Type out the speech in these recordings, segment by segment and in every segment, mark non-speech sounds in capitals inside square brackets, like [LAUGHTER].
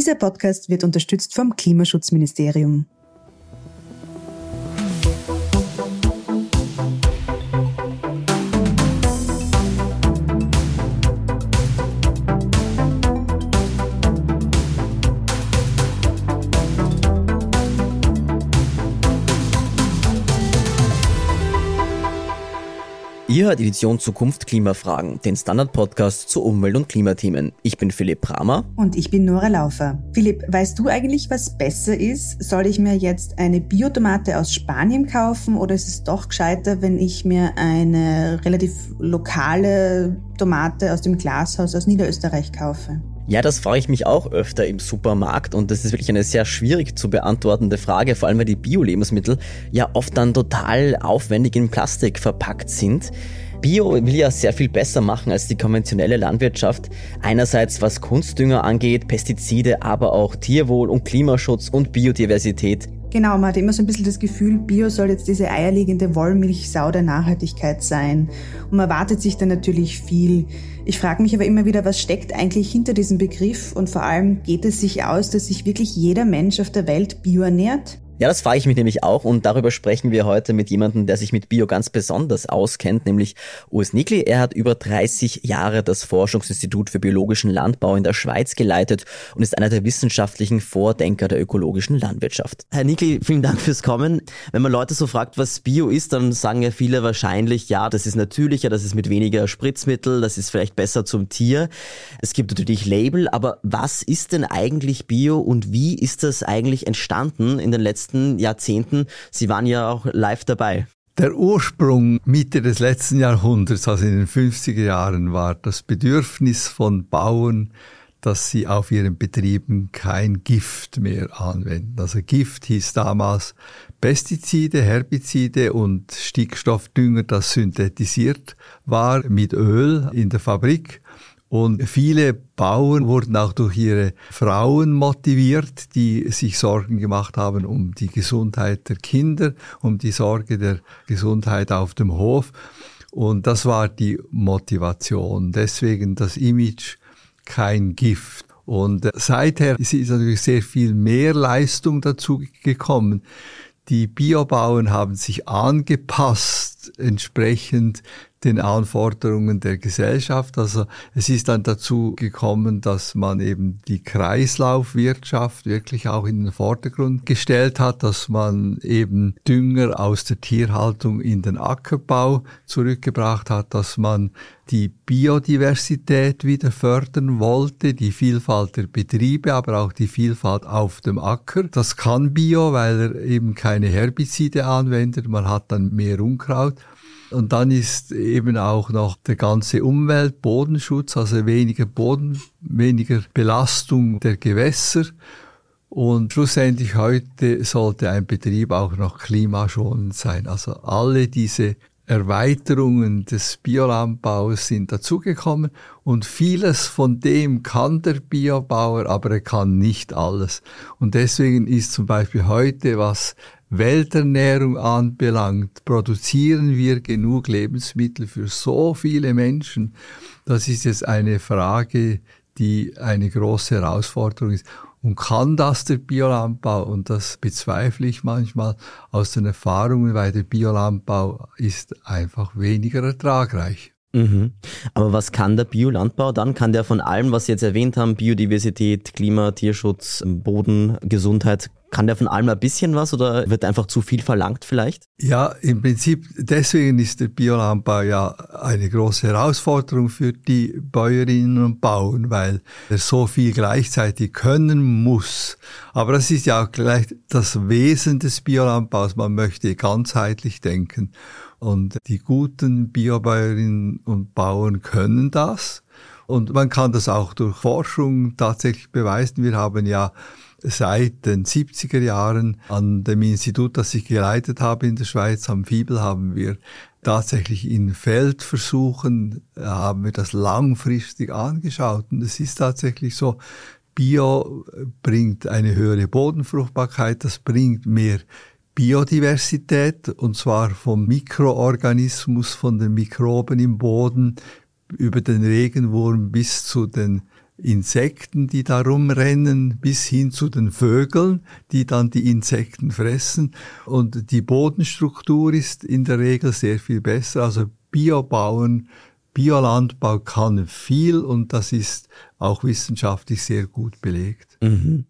Dieser Podcast wird unterstützt vom Klimaschutzministerium. Hört Edition Zukunft Klimafragen, den Standard-Podcast zu Umwelt- und Klimathemen. Ich bin Philipp Bramer. Und ich bin Nora Laufer. Philipp, weißt du eigentlich, was besser ist? Soll ich mir jetzt eine Biotomate aus Spanien kaufen oder ist es doch gescheiter, wenn ich mir eine relativ lokale Tomate aus dem Glashaus aus Niederösterreich kaufe? Ja, das frage ich mich auch öfter im Supermarkt und das ist wirklich eine sehr schwierig zu beantwortende Frage, vor allem weil die Bio-Lebensmittel ja oft dann total aufwendig in Plastik verpackt sind. Bio will ja sehr viel besser machen als die konventionelle Landwirtschaft. Einerseits was Kunstdünger angeht, Pestizide, aber auch Tierwohl und Klimaschutz und Biodiversität. Genau, man hat immer so ein bisschen das Gefühl, Bio soll jetzt diese eierlegende Wollmilchsau der Nachhaltigkeit sein. Und man erwartet sich dann natürlich viel. Ich frage mich aber immer wieder, was steckt eigentlich hinter diesem Begriff und vor allem geht es sich aus, dass sich wirklich jeder Mensch auf der Welt bio ernährt? Ja, das frage ich mich nämlich auch und darüber sprechen wir heute mit jemandem, der sich mit Bio ganz besonders auskennt, nämlich Urs Nikli. Er hat über 30 Jahre das Forschungsinstitut für biologischen Landbau in der Schweiz geleitet und ist einer der wissenschaftlichen Vordenker der ökologischen Landwirtschaft. Herr Nikli, vielen Dank fürs Kommen. Wenn man Leute so fragt, was Bio ist, dann sagen ja viele wahrscheinlich, ja, das ist natürlicher, das ist mit weniger Spritzmittel, das ist vielleicht besser zum Tier. Es gibt natürlich Label, aber was ist denn eigentlich Bio und wie ist das eigentlich entstanden in den letzten letzten Jahrzehnten. Sie waren ja auch live dabei. Der Ursprung Mitte des letzten Jahrhunderts, also in den 50er Jahren, war das Bedürfnis von Bauern, dass sie auf ihren Betrieben kein Gift mehr anwenden. Also Gift hieß damals Pestizide, Herbizide und Stickstoffdünger, das synthetisiert war mit Öl in der Fabrik. Und viele Bauern wurden auch durch ihre Frauen motiviert, die sich Sorgen gemacht haben um die Gesundheit der Kinder, um die Sorge der Gesundheit auf dem Hof. Und das war die Motivation. Deswegen das Image kein Gift. Und seither ist natürlich sehr viel mehr Leistung dazu gekommen. Die Biobauern haben sich angepasst entsprechend den Anforderungen der Gesellschaft. Also es ist dann dazu gekommen, dass man eben die Kreislaufwirtschaft wirklich auch in den Vordergrund gestellt hat, dass man eben Dünger aus der Tierhaltung in den Ackerbau zurückgebracht hat, dass man die Biodiversität wieder fördern wollte, die Vielfalt der Betriebe, aber auch die Vielfalt auf dem Acker. Das kann Bio, weil er eben keine Herbizide anwendet. Man hat dann mehr Unkraut. Und dann ist eben auch noch der ganze Umwelt, Bodenschutz, also weniger Boden, weniger Belastung der Gewässer. Und schlussendlich heute sollte ein Betrieb auch noch klimaschonend sein. Also alle diese Erweiterungen des Biolandbaus sind dazugekommen und vieles von dem kann der Biobauer, aber er kann nicht alles. Und deswegen ist zum Beispiel heute, was Welternährung anbelangt, produzieren wir genug Lebensmittel für so viele Menschen. Das ist jetzt eine Frage, die eine große Herausforderung ist. Und kann das der Biolandbau? Und das bezweifle ich manchmal aus den Erfahrungen, weil der Biolandbau ist einfach weniger ertragreich. Mhm. Aber was kann der Biolandbau dann? Kann der von allem, was Sie jetzt erwähnt haben, Biodiversität, Klima, Tierschutz, Boden, Gesundheit, kann der von allem ein bisschen was oder wird einfach zu viel verlangt vielleicht? Ja, im Prinzip deswegen ist der Biolandbau ja eine große Herausforderung für die Bäuerinnen und Bauern, weil er so viel gleichzeitig können muss. Aber das ist ja auch gleich das Wesen des Biolandbaus. Man möchte ganzheitlich denken. Und die guten Biobäuerinnen und Bauern können das. Und man kann das auch durch Forschung tatsächlich beweisen. Wir haben ja seit den 70er Jahren an dem Institut, das ich geleitet habe in der Schweiz, am Fibel, haben wir tatsächlich in Feldversuchen, äh, haben wir das langfristig angeschaut. Und es ist tatsächlich so, Bio bringt eine höhere Bodenfruchtbarkeit, das bringt mehr Biodiversität, und zwar vom Mikroorganismus, von den Mikroben im Boden über den Regenwurm bis zu den Insekten, die da rumrennen, bis hin zu den Vögeln, die dann die Insekten fressen. Und die Bodenstruktur ist in der Regel sehr viel besser. Also Biobauen, Biolandbau kann viel und das ist auch wissenschaftlich sehr gut belegt. Mhm.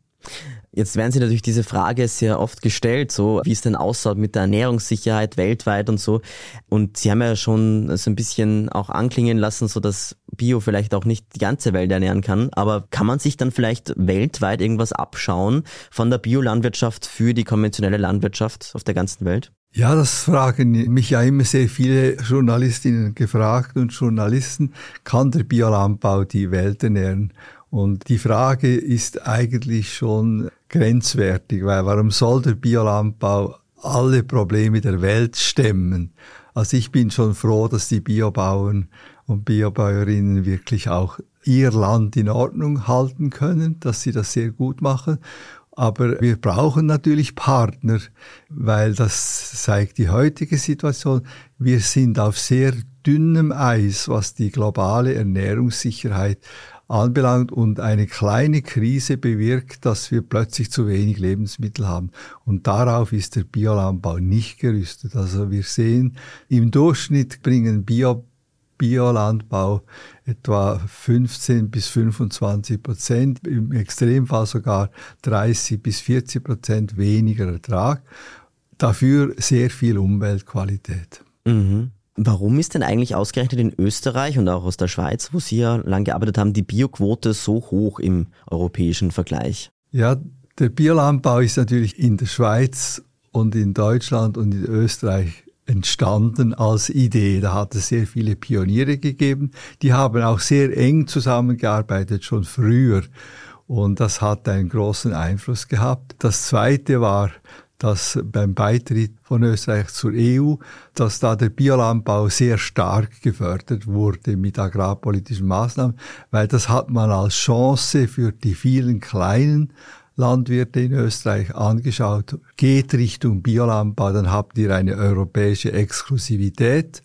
Jetzt werden Sie natürlich diese Frage sehr oft gestellt, so wie es denn ausschaut mit der Ernährungssicherheit weltweit und so. Und Sie haben ja schon so ein bisschen auch anklingen lassen, so dass Bio vielleicht auch nicht die ganze Welt ernähren kann. Aber kann man sich dann vielleicht weltweit irgendwas abschauen von der Biolandwirtschaft für die konventionelle Landwirtschaft auf der ganzen Welt? Ja, das fragen mich ja immer sehr viele Journalistinnen gefragt und Journalisten. Kann der Biolandbau die Welt ernähren? Und die Frage ist eigentlich schon grenzwertig, weil warum soll der Biolandbau alle Probleme der Welt stemmen? Also ich bin schon froh, dass die Biobauern und Biobäuerinnen wirklich auch ihr Land in Ordnung halten können, dass sie das sehr gut machen. Aber wir brauchen natürlich Partner, weil das zeigt die heutige Situation. Wir sind auf sehr dünnem Eis, was die globale Ernährungssicherheit anbelangt und eine kleine Krise bewirkt, dass wir plötzlich zu wenig Lebensmittel haben. Und darauf ist der Biolandbau nicht gerüstet. Also wir sehen, im Durchschnitt bringen Bio Biolandbau etwa 15 bis 25 Prozent, im Extremfall sogar 30 bis 40 Prozent weniger Ertrag. Dafür sehr viel Umweltqualität. Mhm. Warum ist denn eigentlich ausgerechnet in Österreich und auch aus der Schweiz, wo Sie ja lang gearbeitet haben, die Bioquote so hoch im europäischen Vergleich? Ja, der Biolandbau ist natürlich in der Schweiz und in Deutschland und in Österreich entstanden als Idee. Da hat es sehr viele Pioniere gegeben. Die haben auch sehr eng zusammengearbeitet, schon früher. Und das hat einen großen Einfluss gehabt. Das zweite war dass beim Beitritt von Österreich zur EU, dass da der Biolandbau sehr stark gefördert wurde mit agrarpolitischen Maßnahmen, weil das hat man als Chance für die vielen kleinen Landwirte in Österreich angeschaut. Geht Richtung Biolandbau, dann habt ihr eine europäische Exklusivität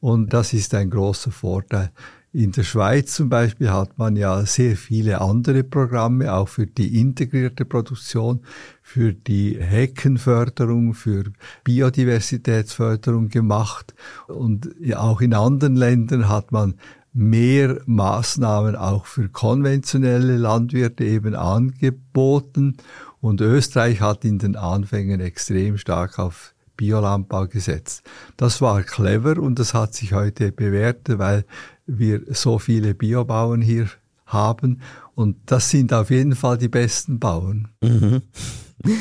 und das ist ein großer Vorteil. In der Schweiz zum Beispiel hat man ja sehr viele andere Programme, auch für die integrierte Produktion, für die Heckenförderung, für Biodiversitätsförderung gemacht. Und auch in anderen Ländern hat man mehr Maßnahmen auch für konventionelle Landwirte eben angeboten. Und Österreich hat in den Anfängen extrem stark auf Biolandbau gesetzt. Das war clever und das hat sich heute bewährt, weil wir so viele Biobauern hier haben. Und das sind auf jeden Fall die besten Bauern. Mhm. [LAUGHS]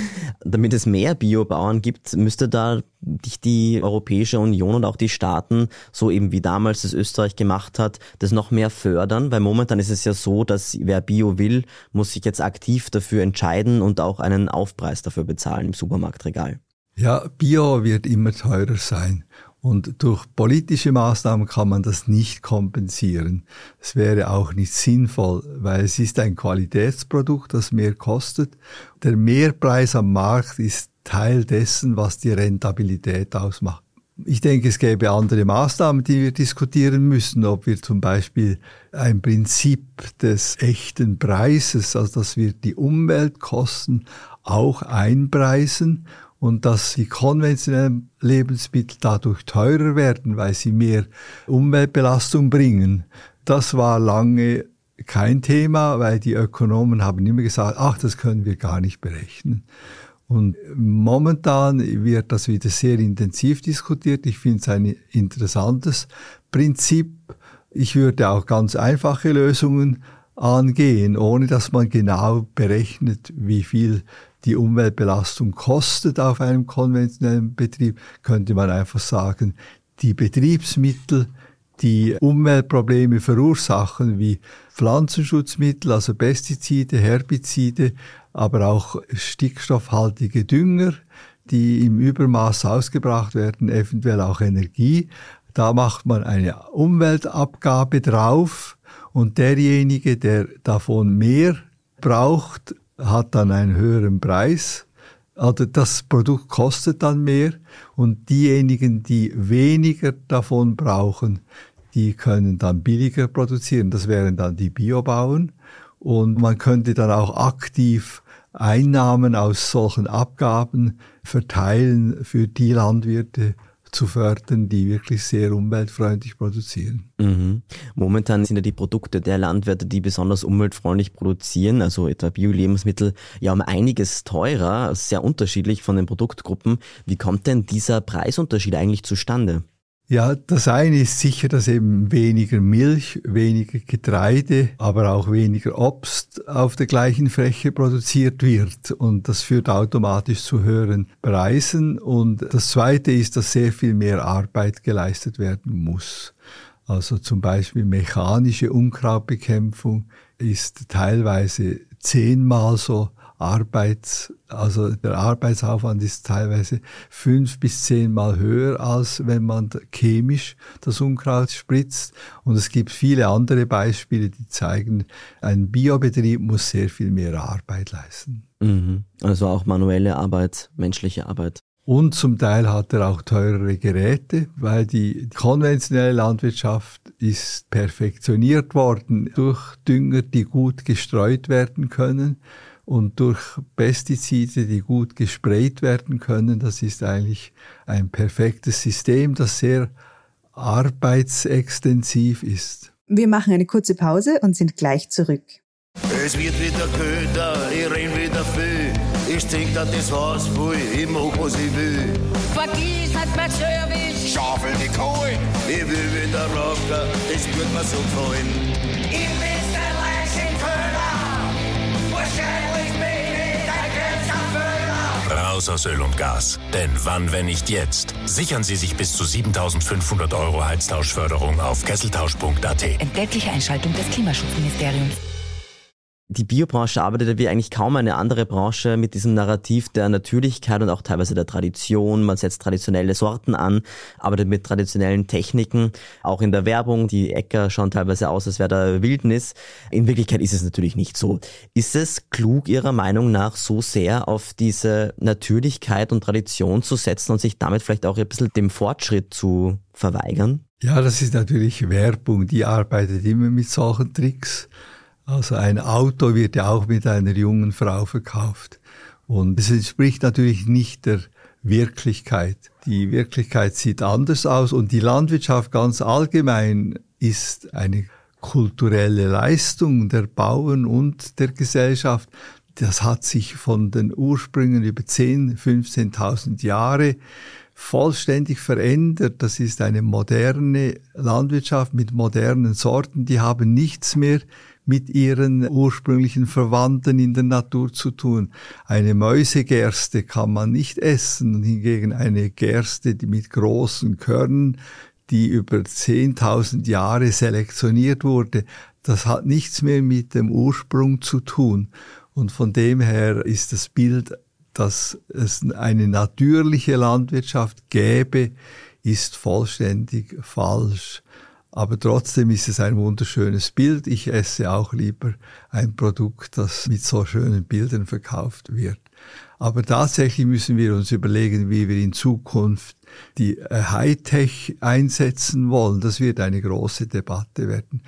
Damit es mehr Biobauern gibt, müsste da die Europäische Union und auch die Staaten, so eben wie damals das Österreich gemacht hat, das noch mehr fördern, weil momentan ist es ja so, dass wer Bio will, muss sich jetzt aktiv dafür entscheiden und auch einen Aufpreis dafür bezahlen im Supermarktregal. Ja, Bio wird immer teurer sein. Und durch politische Maßnahmen kann man das nicht kompensieren. Es wäre auch nicht sinnvoll, weil es ist ein Qualitätsprodukt, das mehr kostet. Der Mehrpreis am Markt ist Teil dessen, was die Rentabilität ausmacht. Ich denke, es gäbe andere Maßnahmen, die wir diskutieren müssen, ob wir zum Beispiel ein Prinzip des echten Preises, also dass wir die Umweltkosten auch einpreisen und dass die konventionellen Lebensmittel dadurch teurer werden, weil sie mehr Umweltbelastung bringen. Das war lange kein Thema, weil die Ökonomen haben immer gesagt, ach, das können wir gar nicht berechnen. Und momentan wird das wieder sehr intensiv diskutiert. Ich finde es ein interessantes Prinzip. Ich würde auch ganz einfache Lösungen angehen, ohne dass man genau berechnet, wie viel die Umweltbelastung kostet auf einem konventionellen Betrieb, könnte man einfach sagen, die Betriebsmittel, die Umweltprobleme verursachen, wie Pflanzenschutzmittel, also Pestizide, Herbizide, aber auch stickstoffhaltige Dünger, die im Übermaß ausgebracht werden, eventuell auch Energie. Da macht man eine Umweltabgabe drauf und derjenige, der davon mehr braucht, hat dann einen höheren Preis. Also das Produkt kostet dann mehr und diejenigen, die weniger davon brauchen, die können dann billiger produzieren. Das wären dann die Biobauern. Und man könnte dann auch aktiv Einnahmen aus solchen Abgaben verteilen für die Landwirte zu fördern, die wirklich sehr umweltfreundlich produzieren. Mhm. Momentan sind ja die Produkte der Landwirte, die besonders umweltfreundlich produzieren, also etwa Bio-Lebensmittel, ja um einiges teurer, sehr unterschiedlich von den Produktgruppen. Wie kommt denn dieser Preisunterschied eigentlich zustande? Ja, das eine ist sicher, dass eben weniger Milch, weniger Getreide, aber auch weniger Obst auf der gleichen Fläche produziert wird. Und das führt automatisch zu höheren Preisen. Und das zweite ist, dass sehr viel mehr Arbeit geleistet werden muss. Also zum Beispiel mechanische Unkrautbekämpfung ist teilweise zehnmal so Arbeits, also der Arbeitsaufwand ist teilweise fünf bis zehnmal höher, als wenn man chemisch das Unkraut spritzt. Und es gibt viele andere Beispiele, die zeigen, ein Biobetrieb muss sehr viel mehr Arbeit leisten. Mhm. Also auch manuelle Arbeit, menschliche Arbeit. Und zum Teil hat er auch teurere Geräte, weil die konventionelle Landwirtschaft ist perfektioniert worden durch Dünger, die gut gestreut werden können und durch Pestizide, die gut gesprayt werden können. Das ist eigentlich ein perfektes System, das sehr arbeitsextensiv ist. Wir machen eine kurze Pause und sind gleich zurück. Es wird wieder köder, ich renn wieder viel. Ich trink da das Haus voll, ich mach was ich will. Vergiss hat mein Service. Schaufel die Kohle, ich will wieder rocken, das wird mir so gefallen. Ich Raus aus Öl und Gas. Denn wann, wenn nicht jetzt? Sichern Sie sich bis zu 7500 Euro Heiztauschförderung auf kesseltausch.at. Entgeltliche Einschaltung des Klimaschutzministeriums. Die Biobranche arbeitet wie eigentlich kaum eine andere Branche mit diesem Narrativ der Natürlichkeit und auch teilweise der Tradition. Man setzt traditionelle Sorten an, arbeitet mit traditionellen Techniken. Auch in der Werbung, die Äcker schauen teilweise aus, als wäre da Wildnis. In Wirklichkeit ist es natürlich nicht so. Ist es klug Ihrer Meinung nach so sehr auf diese Natürlichkeit und Tradition zu setzen und sich damit vielleicht auch ein bisschen dem Fortschritt zu verweigern? Ja, das ist natürlich Werbung, die arbeitet immer mit solchen Tricks. Also ein Auto wird ja auch mit einer jungen Frau verkauft. Und es entspricht natürlich nicht der Wirklichkeit. Die Wirklichkeit sieht anders aus und die Landwirtschaft ganz allgemein ist eine kulturelle Leistung der Bauern und der Gesellschaft. Das hat sich von den Ursprüngen über 10, 15.000 Jahre vollständig verändert. Das ist eine moderne Landwirtschaft mit modernen Sorten. Die haben nichts mehr mit ihren ursprünglichen Verwandten in der Natur zu tun. Eine Mäusegerste kann man nicht essen, hingegen eine Gerste, die mit großen Körnern, die über 10.000 Jahre selektioniert wurde, das hat nichts mehr mit dem Ursprung zu tun. Und von dem her ist das Bild, dass es eine natürliche Landwirtschaft gäbe, ist vollständig falsch. Aber trotzdem ist es ein wunderschönes Bild. Ich esse auch lieber ein Produkt, das mit so schönen Bildern verkauft wird. Aber tatsächlich müssen wir uns überlegen, wie wir in Zukunft die äh, Hightech einsetzen wollen. Das wird eine große Debatte werden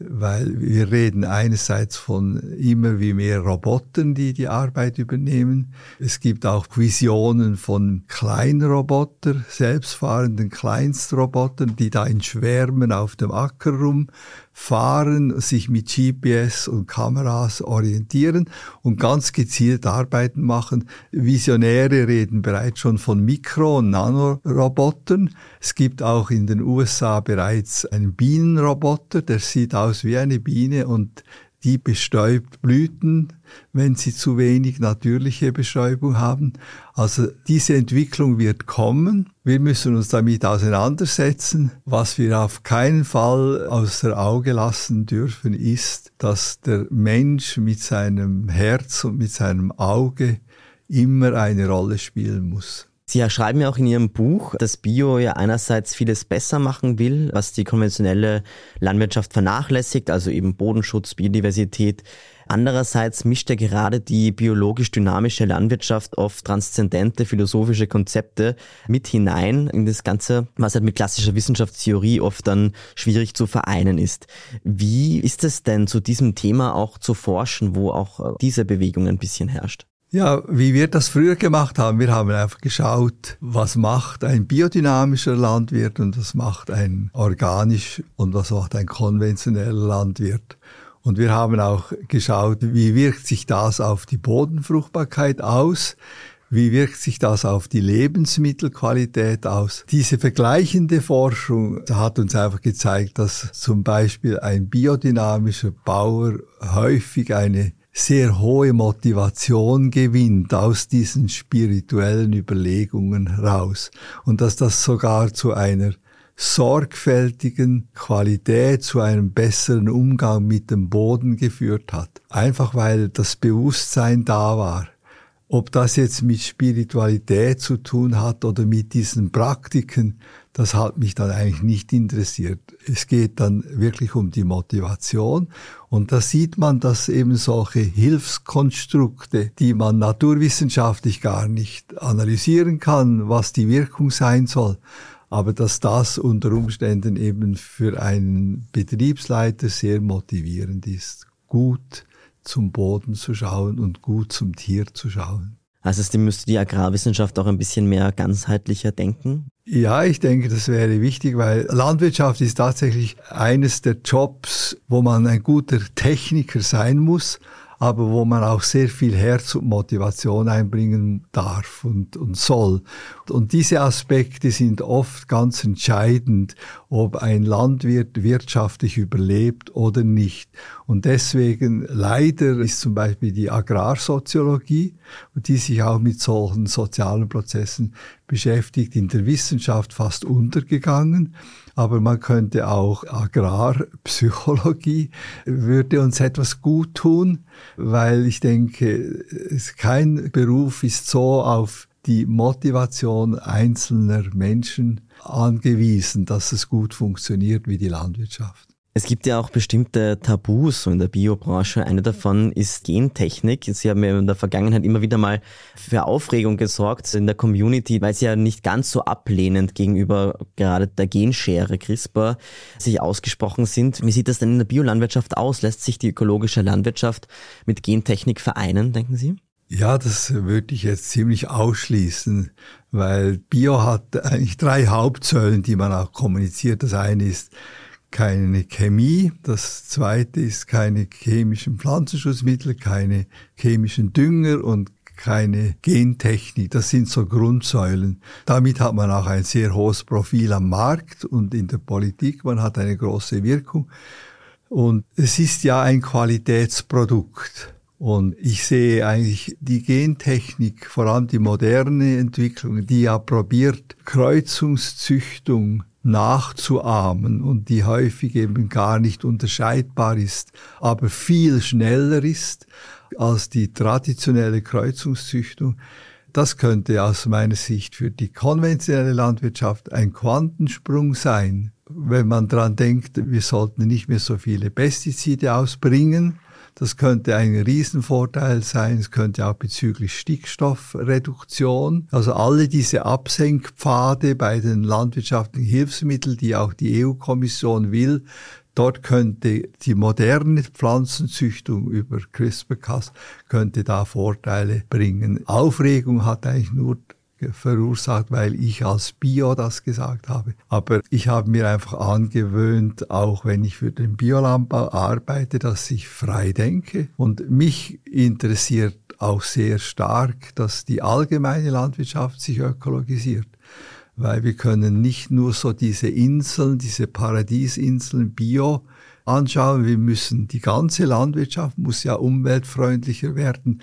weil wir reden einerseits von immer wie mehr Robotern, die die Arbeit übernehmen. Es gibt auch Visionen von Kleinroboter, selbstfahrenden Kleinstrobotern, die da in Schwärmen auf dem Acker rumfahren, sich mit GPS und Kameras orientieren und ganz gezielt Arbeiten machen. Visionäre reden bereits schon von Mikro- und Nanorobotern. Es gibt auch in den USA bereits einen Bienenroboter, der sieht aus wie eine Biene und die bestäubt Blüten, wenn sie zu wenig natürliche Bestäubung haben. Also diese Entwicklung wird kommen. Wir müssen uns damit auseinandersetzen. Was wir auf keinen Fall außer Auge lassen dürfen, ist, dass der Mensch mit seinem Herz und mit seinem Auge immer eine Rolle spielen muss. Sie schreiben ja auch in Ihrem Buch, dass Bio ja einerseits vieles besser machen will, was die konventionelle Landwirtschaft vernachlässigt, also eben Bodenschutz, Biodiversität. Andererseits mischt er gerade die biologisch dynamische Landwirtschaft oft transzendente philosophische Konzepte mit hinein in das Ganze, was halt mit klassischer Wissenschaftstheorie oft dann schwierig zu vereinen ist. Wie ist es denn zu diesem Thema auch zu forschen, wo auch diese Bewegung ein bisschen herrscht? Ja, wie wir das früher gemacht haben, wir haben einfach geschaut, was macht ein biodynamischer Landwirt und was macht ein organisch und was macht ein konventioneller Landwirt. Und wir haben auch geschaut, wie wirkt sich das auf die Bodenfruchtbarkeit aus? Wie wirkt sich das auf die Lebensmittelqualität aus? Diese vergleichende Forschung hat uns einfach gezeigt, dass zum Beispiel ein biodynamischer Bauer häufig eine sehr hohe Motivation gewinnt aus diesen spirituellen Überlegungen raus und dass das sogar zu einer sorgfältigen Qualität, zu einem besseren Umgang mit dem Boden geführt hat. Einfach weil das Bewusstsein da war. Ob das jetzt mit Spiritualität zu tun hat oder mit diesen Praktiken, das hat mich dann eigentlich nicht interessiert. Es geht dann wirklich um die Motivation und da sieht man, dass eben solche Hilfskonstrukte, die man naturwissenschaftlich gar nicht analysieren kann, was die Wirkung sein soll, aber dass das unter Umständen eben für einen Betriebsleiter sehr motivierend ist, gut zum Boden zu schauen und gut zum Tier zu schauen. Also müsste die Agrarwissenschaft auch ein bisschen mehr ganzheitlicher denken? Ja, ich denke, das wäre wichtig, weil Landwirtschaft ist tatsächlich eines der Jobs, wo man ein guter Techniker sein muss, aber wo man auch sehr viel Herz und Motivation einbringen darf und, und soll. Und diese Aspekte sind oft ganz entscheidend, ob ein Landwirt wirtschaftlich überlebt oder nicht. Und deswegen leider ist zum Beispiel die Agrarsoziologie, die sich auch mit solchen sozialen Prozessen beschäftigt, in der Wissenschaft fast untergegangen aber man könnte auch Agrarpsychologie würde uns etwas gut tun, weil ich denke, kein Beruf ist so auf die Motivation einzelner Menschen angewiesen, dass es gut funktioniert wie die Landwirtschaft. Es gibt ja auch bestimmte Tabus so in der Biobranche. Eine davon ist Gentechnik. Sie haben ja in der Vergangenheit immer wieder mal für Aufregung gesorgt in der Community, weil sie ja nicht ganz so ablehnend gegenüber gerade der Genschere CRISPR sich ausgesprochen sind. Wie sieht das denn in der Biolandwirtschaft aus? Lässt sich die ökologische Landwirtschaft mit Gentechnik vereinen, denken Sie? Ja, das würde ich jetzt ziemlich ausschließen, weil Bio hat eigentlich drei Hauptsäulen, die man auch kommuniziert. Das eine ist keine Chemie. Das zweite ist keine chemischen Pflanzenschutzmittel, keine chemischen Dünger und keine Gentechnik. Das sind so Grundsäulen. Damit hat man auch ein sehr hohes Profil am Markt und in der Politik. Man hat eine große Wirkung. Und es ist ja ein Qualitätsprodukt. Und ich sehe eigentlich die Gentechnik, vor allem die moderne Entwicklung, die ja probiert, Kreuzungszüchtung nachzuahmen und die häufig eben gar nicht unterscheidbar ist, aber viel schneller ist als die traditionelle Kreuzungszüchtung. Das könnte aus meiner Sicht für die konventionelle Landwirtschaft ein Quantensprung sein, wenn man dran denkt, wir sollten nicht mehr so viele Pestizide ausbringen, das könnte ein Riesenvorteil sein. Es könnte auch bezüglich Stickstoffreduktion, also alle diese Absenkpfade bei den landwirtschaftlichen Hilfsmitteln, die auch die EU-Kommission will, Dort könnte die moderne Pflanzenzüchtung über CRISPR-Cas könnte da Vorteile bringen. Aufregung hat eigentlich nur verursacht, weil ich als Bio das gesagt habe. Aber ich habe mir einfach angewöhnt, auch wenn ich für den Biolandbau arbeite, dass ich frei denke. Und mich interessiert auch sehr stark, dass die allgemeine Landwirtschaft sich ökologisiert. Weil wir können nicht nur so diese Inseln, diese Paradiesinseln Bio anschauen. Wir müssen, die ganze Landwirtschaft muss ja umweltfreundlicher werden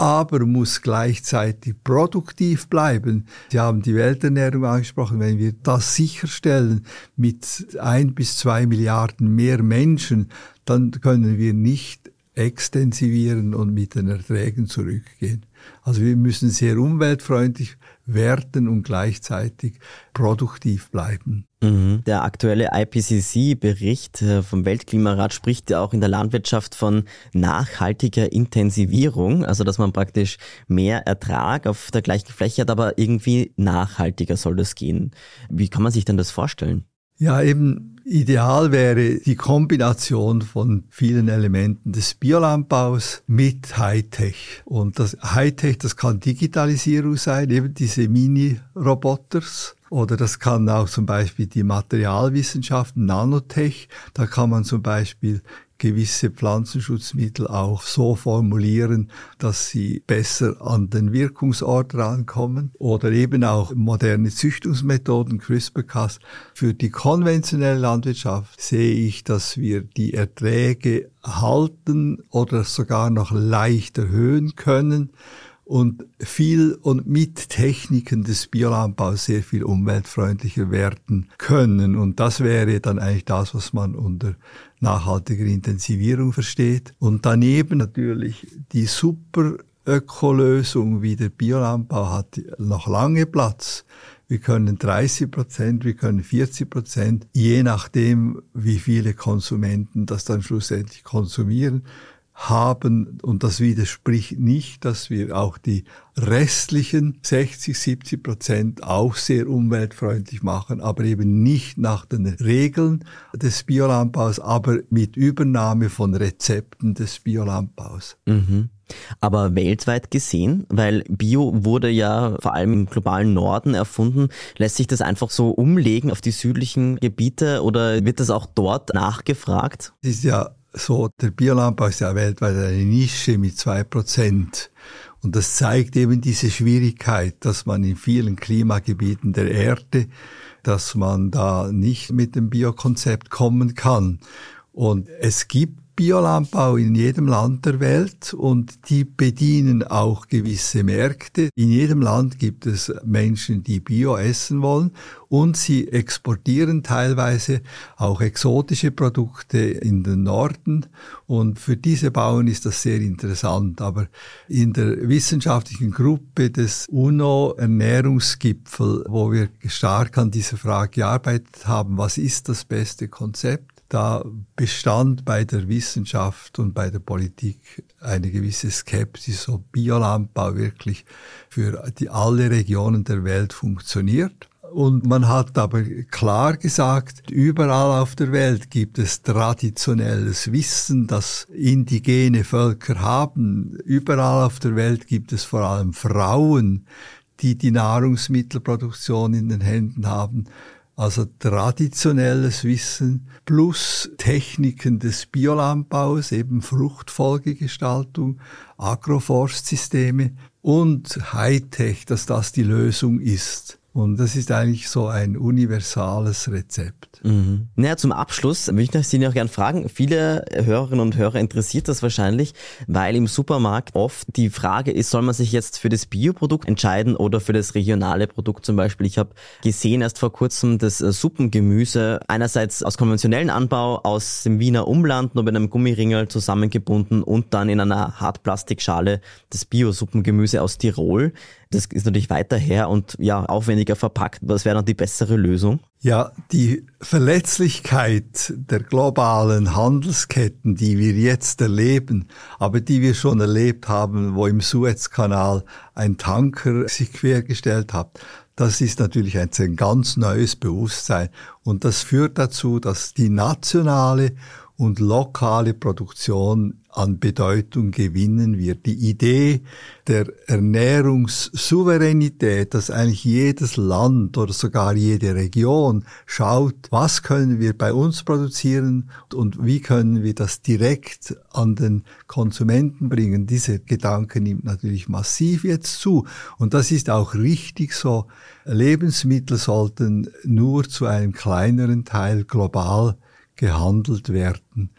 aber muss gleichzeitig produktiv bleiben. Sie haben die Welternährung angesprochen. Wenn wir das sicherstellen mit ein bis zwei Milliarden mehr Menschen, dann können wir nicht extensivieren und mit den Erträgen zurückgehen. Also wir müssen sehr umweltfreundlich werden und gleichzeitig produktiv bleiben. Mhm. Der aktuelle IPCC-Bericht äh, vom Weltklimarat spricht ja auch in der Landwirtschaft von nachhaltiger Intensivierung, also dass man praktisch mehr Ertrag auf der gleichen Fläche hat, aber irgendwie nachhaltiger soll das gehen. Wie kann man sich denn das vorstellen? Ja, eben ideal wäre die Kombination von vielen Elementen des Biolandbaus mit Hightech. Und das Hightech, das kann Digitalisierung sein, eben diese Mini-Roboters. Oder das kann auch zum Beispiel die Materialwissenschaften, Nanotech. Da kann man zum Beispiel gewisse Pflanzenschutzmittel auch so formulieren, dass sie besser an den Wirkungsort rankommen oder eben auch moderne Züchtungsmethoden, CRISPR-Cas. Für die konventionelle Landwirtschaft sehe ich, dass wir die Erträge halten oder sogar noch leicht erhöhen können und viel und mit Techniken des Biolandbaus sehr viel umweltfreundlicher werden können. Und das wäre dann eigentlich das, was man unter nachhaltiger Intensivierung versteht. Und daneben natürlich die super Ökolösung wie der Biolandbau hat noch lange Platz. Wir können 30 Prozent, wir können 40 Prozent, je nachdem, wie viele Konsumenten das dann schlussendlich konsumieren haben, und das widerspricht nicht, dass wir auch die restlichen 60, 70 Prozent auch sehr umweltfreundlich machen, aber eben nicht nach den Regeln des Biolandbaus, aber mit Übernahme von Rezepten des Biolandbaus. Mhm. Aber weltweit gesehen, weil Bio wurde ja vor allem im globalen Norden erfunden, lässt sich das einfach so umlegen auf die südlichen Gebiete oder wird das auch dort nachgefragt? Es ist ja so, der Biolandbau ist ja weltweit eine Nische mit zwei Prozent. Und das zeigt eben diese Schwierigkeit, dass man in vielen Klimagebieten der Erde, dass man da nicht mit dem Biokonzept kommen kann. Und es gibt Biolandbau in jedem Land der Welt und die bedienen auch gewisse Märkte. In jedem Land gibt es Menschen, die Bio essen wollen und sie exportieren teilweise auch exotische Produkte in den Norden und für diese Bauern ist das sehr interessant. Aber in der wissenschaftlichen Gruppe des UNO-Ernährungsgipfel, wo wir stark an dieser Frage gearbeitet haben, was ist das beste Konzept? Da bestand bei der Wissenschaft und bei der Politik eine gewisse Skepsis, ob Biolandbau wirklich für die, alle Regionen der Welt funktioniert. Und man hat aber klar gesagt, überall auf der Welt gibt es traditionelles Wissen, das indigene Völker haben. Überall auf der Welt gibt es vor allem Frauen, die die Nahrungsmittelproduktion in den Händen haben. Also traditionelles Wissen plus Techniken des Biolandbaus, eben Fruchtfolgegestaltung, Agroforstsysteme und Hightech, dass das die Lösung ist. Und das ist eigentlich so ein universales Rezept. Mhm. Naja, zum Abschluss möchte ich Sie noch gerne fragen. Viele Hörerinnen und Hörer interessiert das wahrscheinlich, weil im Supermarkt oft die Frage ist, soll man sich jetzt für das Bioprodukt entscheiden oder für das regionale Produkt zum Beispiel. Ich habe gesehen erst vor kurzem das äh, Suppengemüse einerseits aus konventionellen Anbau aus dem Wiener Umland nur mit einem Gummiringel zusammengebunden und dann in einer Hartplastikschale das Bio-Suppengemüse aus Tirol. Das ist natürlich weiter her und ja, aufwendiger verpackt. Was wäre dann die bessere Lösung? Ja, die Verletzlichkeit der globalen Handelsketten, die wir jetzt erleben, aber die wir schon erlebt haben, wo im Suezkanal ein Tanker sich quergestellt hat, das ist natürlich ein, ein ganz neues Bewusstsein. Und das führt dazu, dass die nationale und lokale Produktion an Bedeutung gewinnen wird. Die Idee der Ernährungssouveränität, dass eigentlich jedes Land oder sogar jede Region schaut, was können wir bei uns produzieren und wie können wir das direkt an den Konsumenten bringen. Dieser Gedanke nimmt natürlich massiv jetzt zu. Und das ist auch richtig so. Lebensmittel sollten nur zu einem kleineren Teil global gehandelt werden.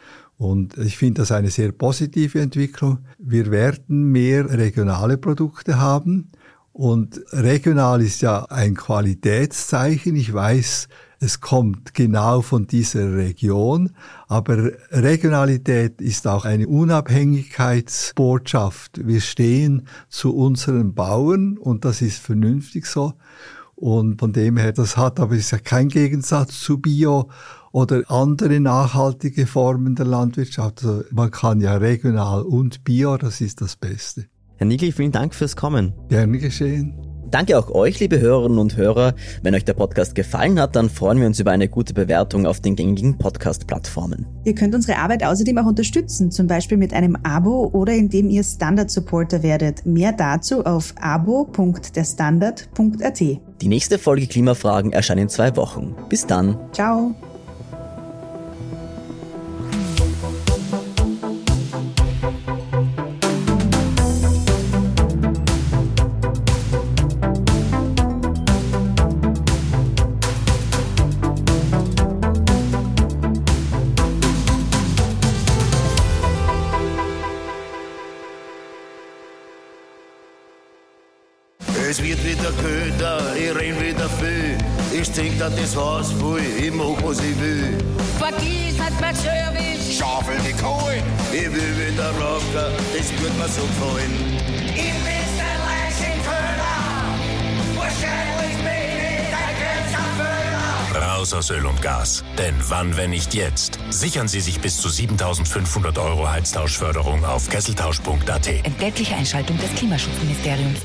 Und ich finde das eine sehr positive Entwicklung. Wir werden mehr regionale Produkte haben Und regional ist ja ein Qualitätszeichen. Ich weiß, es kommt genau von dieser Region, aber Regionalität ist auch eine Unabhängigkeitsbotschaft. Wir stehen zu unseren Bauern und das ist vernünftig so. Und von dem her, das hat aber ist ja kein Gegensatz zu Bio oder andere nachhaltige Formen der Landwirtschaft. Also man kann ja regional und Bio, das ist das Beste. Herr Nigel, vielen Dank fürs Kommen. Gerne geschehen. Danke auch euch, liebe Hörerinnen und Hörer. Wenn euch der Podcast gefallen hat, dann freuen wir uns über eine gute Bewertung auf den gängigen Podcast-Plattformen. Ihr könnt unsere Arbeit außerdem auch unterstützen, zum Beispiel mit einem Abo oder indem ihr Standard-Supporter werdet. Mehr dazu auf abo.derstandard.at. Die nächste Folge Klimafragen erscheint in zwei Wochen. Bis dann. Ciao. Da das Haus voll, ich mach was ich will. Vergiss nicht mein Service. Schaufel die Kohle, ich will wieder rocken, das wird mir so gefallen. Ich bin's der Leichenköder. Wahrscheinlich bin ich dein größter Föder. Raus aus Öl und Gas. Denn wann, wenn nicht jetzt? Sichern Sie sich bis zu 7500 Euro Heiztauschförderung auf kesseltausch.at. Entgeltliche Einschaltung des Klimaschutzministeriums.